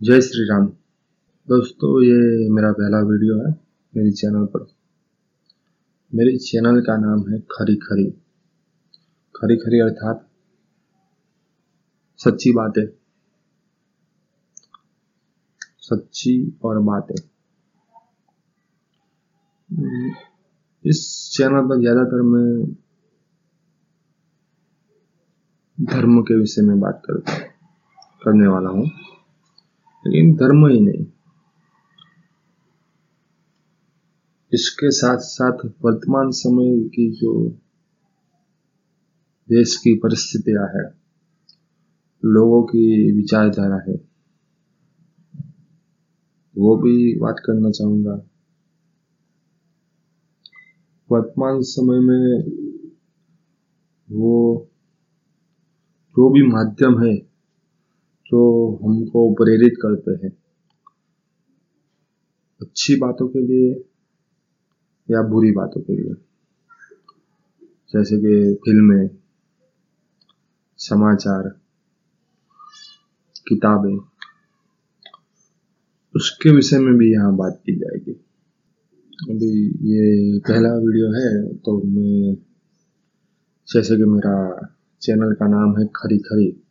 जय श्री राम दोस्तों, ये मेरा पहला वीडियो है मेरे चैनल पर। मेरे चैनल का नाम है खरी खरी। खरी खरी अर्थात सच्ची बातें। सच्ची और बातें। इस चैनल पर ज़्यादातर मैं धर्म के विषय में बात करता, करने वाला हूँ। लेकिन धर्म ही नहीं। इसके साथ साथ वर्तमान समय की जो देश की परिस्थितियाँ है, लोगों की विचारधारा है, वो भी बात करना चाहूँगा। वर्तमान समय में वो जो भी माध्यम है जो हमको प्रेरित करते हैं। अच्छी बातों के लिए या बुरी बातों के लिए? जैसे कि फ़िल्में, समाचार, किताबें, उसके विषय में भी यहाँ बात की जाएगी। अभी ये पहला वीडियो है तो मैं, जैसे कि मेरा चैनल का नाम है खरी खरी।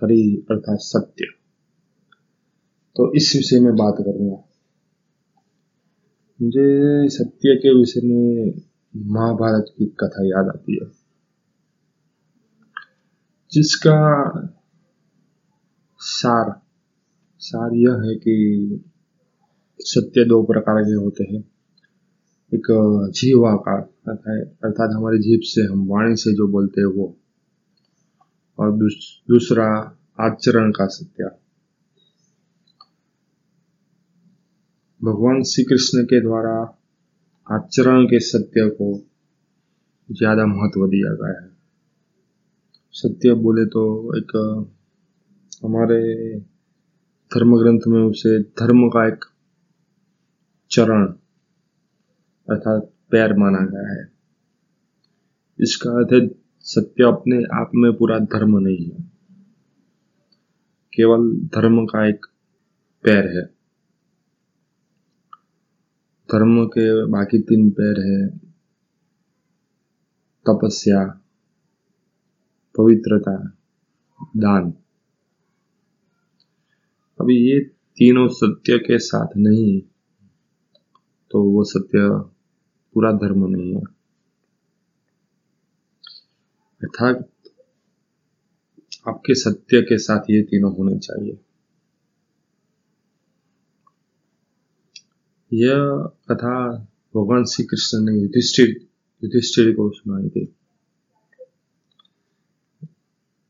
खरी अर्थात सत्य। तो इस विषय में बात करूँगा मुझे सत्य के विषय में महाभारत की कथा याद आती है। जिसका सार सार यह है कि सत्य दो प्रकार के होते हैं। एक जीवा का अर्थात हमारे जीभ से हम वाणी से जो बोलते हैं वो और दूसरा आचरण का सत्य। भगवान श्री कृष्ण के द्वारा आचरण के सत्य को ज़्यादा महत्व दिया गया है। सत्य बोले तो एक, हमारे धर्म ग्रंथ में उसे धर्म का एक चरण अर्थात पैर माना गया है। इसका अर्थ है सत्य अपने आप में पूरा धर्म नहीं है। केवल धर्म का एक पैर है। धर्म के बाकी तीन पैर है, तपस्या, पवित्रता, दान। अभी ये तीनों सत्य के साथ नहीं तो वो सत्य पूरा धर्म नहीं है। अर्थात आपके सत्य के साथ ये तीनों होने चाहिए। यह कथा भगवान श्री कृष्ण ने युधिष्ठिर युधिष्ठिर को सुनाई थी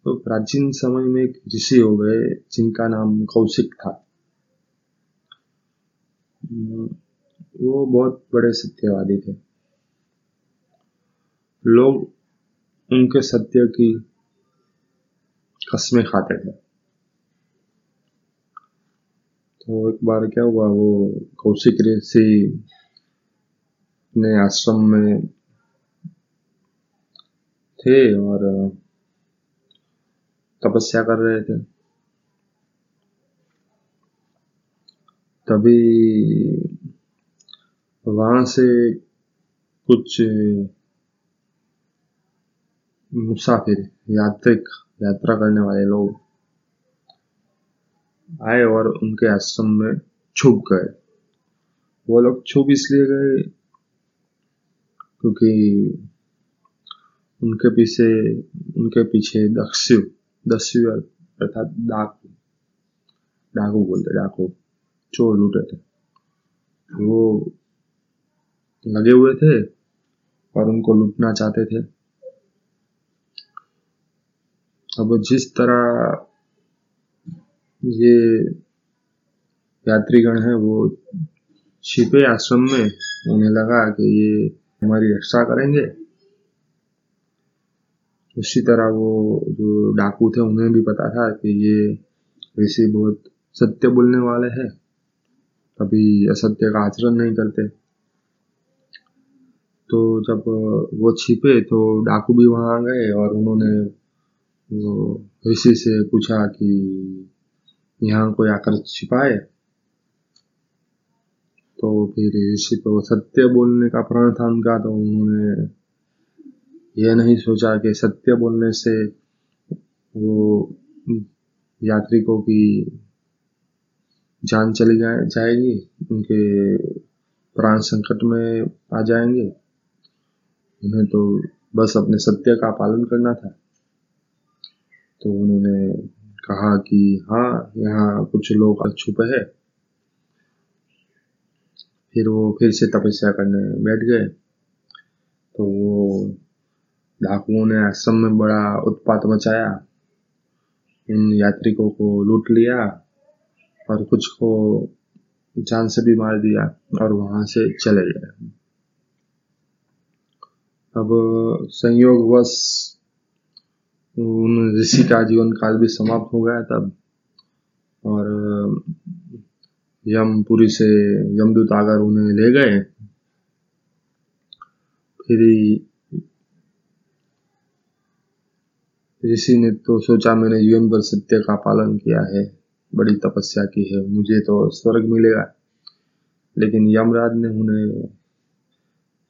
तो प्राचीन समय में एक ऋषि हो गए, जिनका नाम कौशिक था। वो बहुत बड़े सत्यवादी थे। लोग उनके सत्य की कस्में खाते थे। तो एक बार क्या हुआ, वो कौशिक ऋषि ने आश्रम में थे और तपस्या कर रहे थे। तभी वहाँ से कुछ मुसाफिर, यात्रिक, यात्रा करने वाले लोग आए और उनके आश्रम में छुप गए। वो लोग छुप इसलिए गए क्योंकि उनके पीछे उनके पीछे दस्यु दस्यु अर्थात डाकू डाकू बोलते डाकू, चोर लूटे थे। वो लगे हुए थे और उनको लूटना चाहते थे। अब जिस तरह ये यात्रीगण है, वो छिपे आश्रम में उन्हें लगा कि ये हमारी रक्षा करेंगे। उसी तरह वो जो डाकू थे, उन्हें भी पता था कि ये ऋषि बहुत सत्य बोलने वाले हैं। कभी असत्य का आचरण नहीं करते। तो जब वो छिपे तो डाकू भी वहाँ आ गए और उन्होंने ऋषि से पूछा कि यहाँ कोई आकर छिपाए तो फिर ऋषि तो सत्य बोलने का प्रण था उनका तो उन्होंने यह नहीं सोचा कि सत्य बोलने से वो यात्रिकों की जान चली जाए, जाएगी, उनके प्राण संकट में आ जाएँगे। उन्हें तो बस अपने सत्य का पालन करना था। तो उन्होंने कहा कि हाँ यहाँ कुछ लोग छुपे हैं। फिर वो फिर से तपस्या करने बैठ गए। तो वो डाकुओं ने आश्रम में बड़ा उत्पात मचाया। इन यात्रिकों को लूट लिया और कुछ को जान से भी मार दिया और वहाँ से चले गए। अब संयोगवश उन ऋषि का जीवन काल भी समाप्त हो गया तब और यमपुरी से यमदूत आकर उन्हें ले गए। फिर ऋषि ने तो सोचा, मैंने जीवन भर सत्य का पालन किया है, बड़ी तपस्या की है, मुझे तो स्वर्ग मिलेगा। लेकिन यमराज ने उन्हें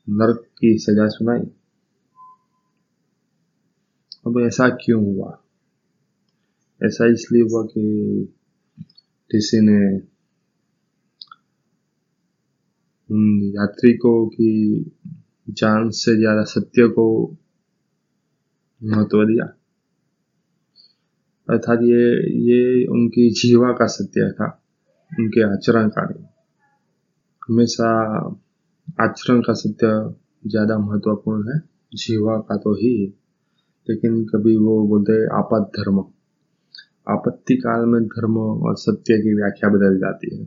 नरक की सजा सुनाई। अब ऐसा क्यों हुआ ऐसा इसलिए हुआ कि किसी ने उन यात्रिकों की जान से ज़्यादा सत्य को महत्व दिया अर्थात ये ये उनकी जीवा का सत्य था उनके आचरण का नहीं हमेशा आचरण का सत्य ज़्यादा महत्वपूर्ण है जीवा का तो ही लेकिन कभी वो बोलते आपद धर्म। आपत्ति काल में धर्म और सत्य की व्याख्या बदल जाती है।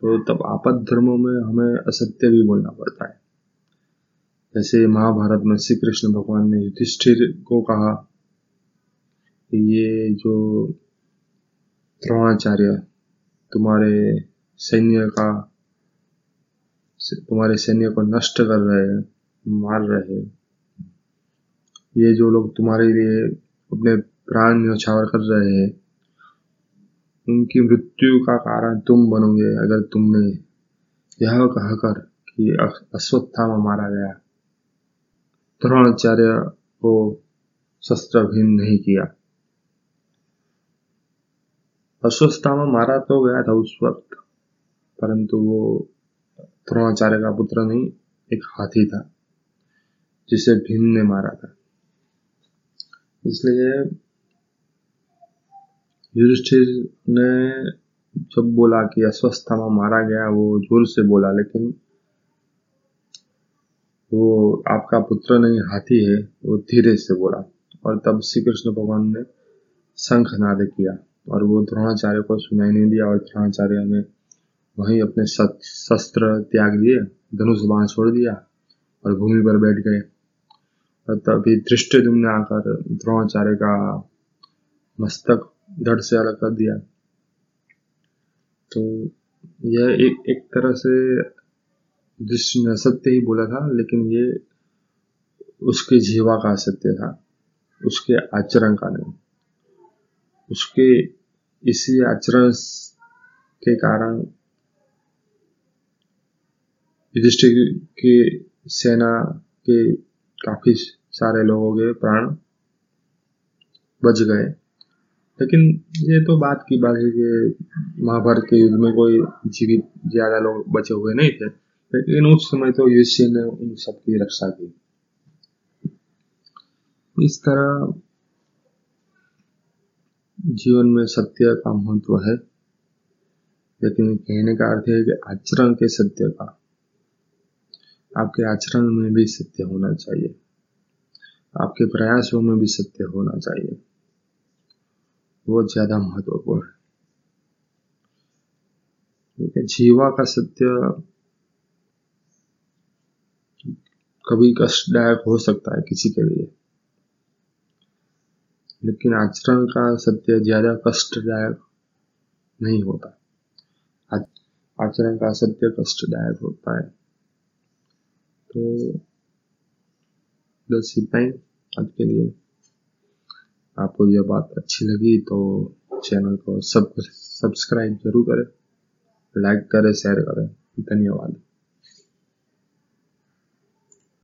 तो तब आपद धर्मों में हमें असत्य भी बोलना पड़ता है। जैसे महाभारत में श्री कृष्ण भगवान ने युधिष्ठिर को कहा कि ये जो द्रोणाचार्य तुम्हारे सैन्य का, तुम्हारे सैन्य को नष्ट कर रहे हैं, मार रहे हैं ये जो लोग तुम्हारे लिए अपने प्राण न्यौछावर कर रहे हैं, उनकी मृत्यु का कारण तुम बनोगे अगर तुमने यह कहकर कि अश्वत्थामा मारा गया। द्रोणाचार्य को शस्त्रहीन नहीं किया। अश्वत्थामा मारा तो गया था उस वक्त, परंतु वो द्रोणाचार्य का पुत्र नहीं, एक हाथी था, जिसे भीम ने मारा था। इसलिए युधिष्ठिर ने जब बोला कि अस्वस्थामा मारा गया, वो ज़ोर से बोला, लेकिन वो आपका पुत्र नहीं, हाथी है, वो धीरे से बोला। और तब श्री कृष्ण भगवान ने शंख नाद किया और वो द्रोणाचार्य को सुनाई नहीं दिया और द्रोणाचार्य ने वहीं अपने शस्त्र त्याग दिए, धनुष बाण छोड़ दिया और भूमि पर बैठ गए। तभी दृष्टि ने आकर द्रोणाचार्य का मस्तक धड़ से अलग कर दिया। तो यह एक एक तरह से दृश्य ने सत्य ही बोला था, लेकिन ये उसके जीवा का सत्य था, उसके आचरण का नहीं। उसके इसी आचरण के कारण युधिष्ठिर की सेना के काफ़ी सारे लोगों के प्राण बच गए। लेकिन ये तो बात की बात है कि महाभारत के युद्ध में कोई जीवित ज़्यादा लोग बचे हुए नहीं थे। लेकिन उस समय तो युष्य ने उन सबकी रक्षा की। इस तरह जीवन में सत्य का महत्व है। लेकिन कहने का अर्थ है कि आचरण के सत्य का। आपके आचरण में भी सत्य होना चाहिए। आपके प्रयासों में भी सत्य होना चाहिए। बहुत ज़्यादा महत्वपूर्ण है। जीवा का सत्य कभी कष्टदायक हो सकता है किसी के लिए। लेकिन आचरण का सत्य ज़्यादा कष्टदायक नहीं होता। आचरण का सत्य कष्टदायक होता है। तो प्लस इतना ही आज के लिए आपको यह बात अच्छी लगी तो चैनल को सब सब्सक्राइब ज़रूर करें लाइक करें शेयर करें। धन्यवाद।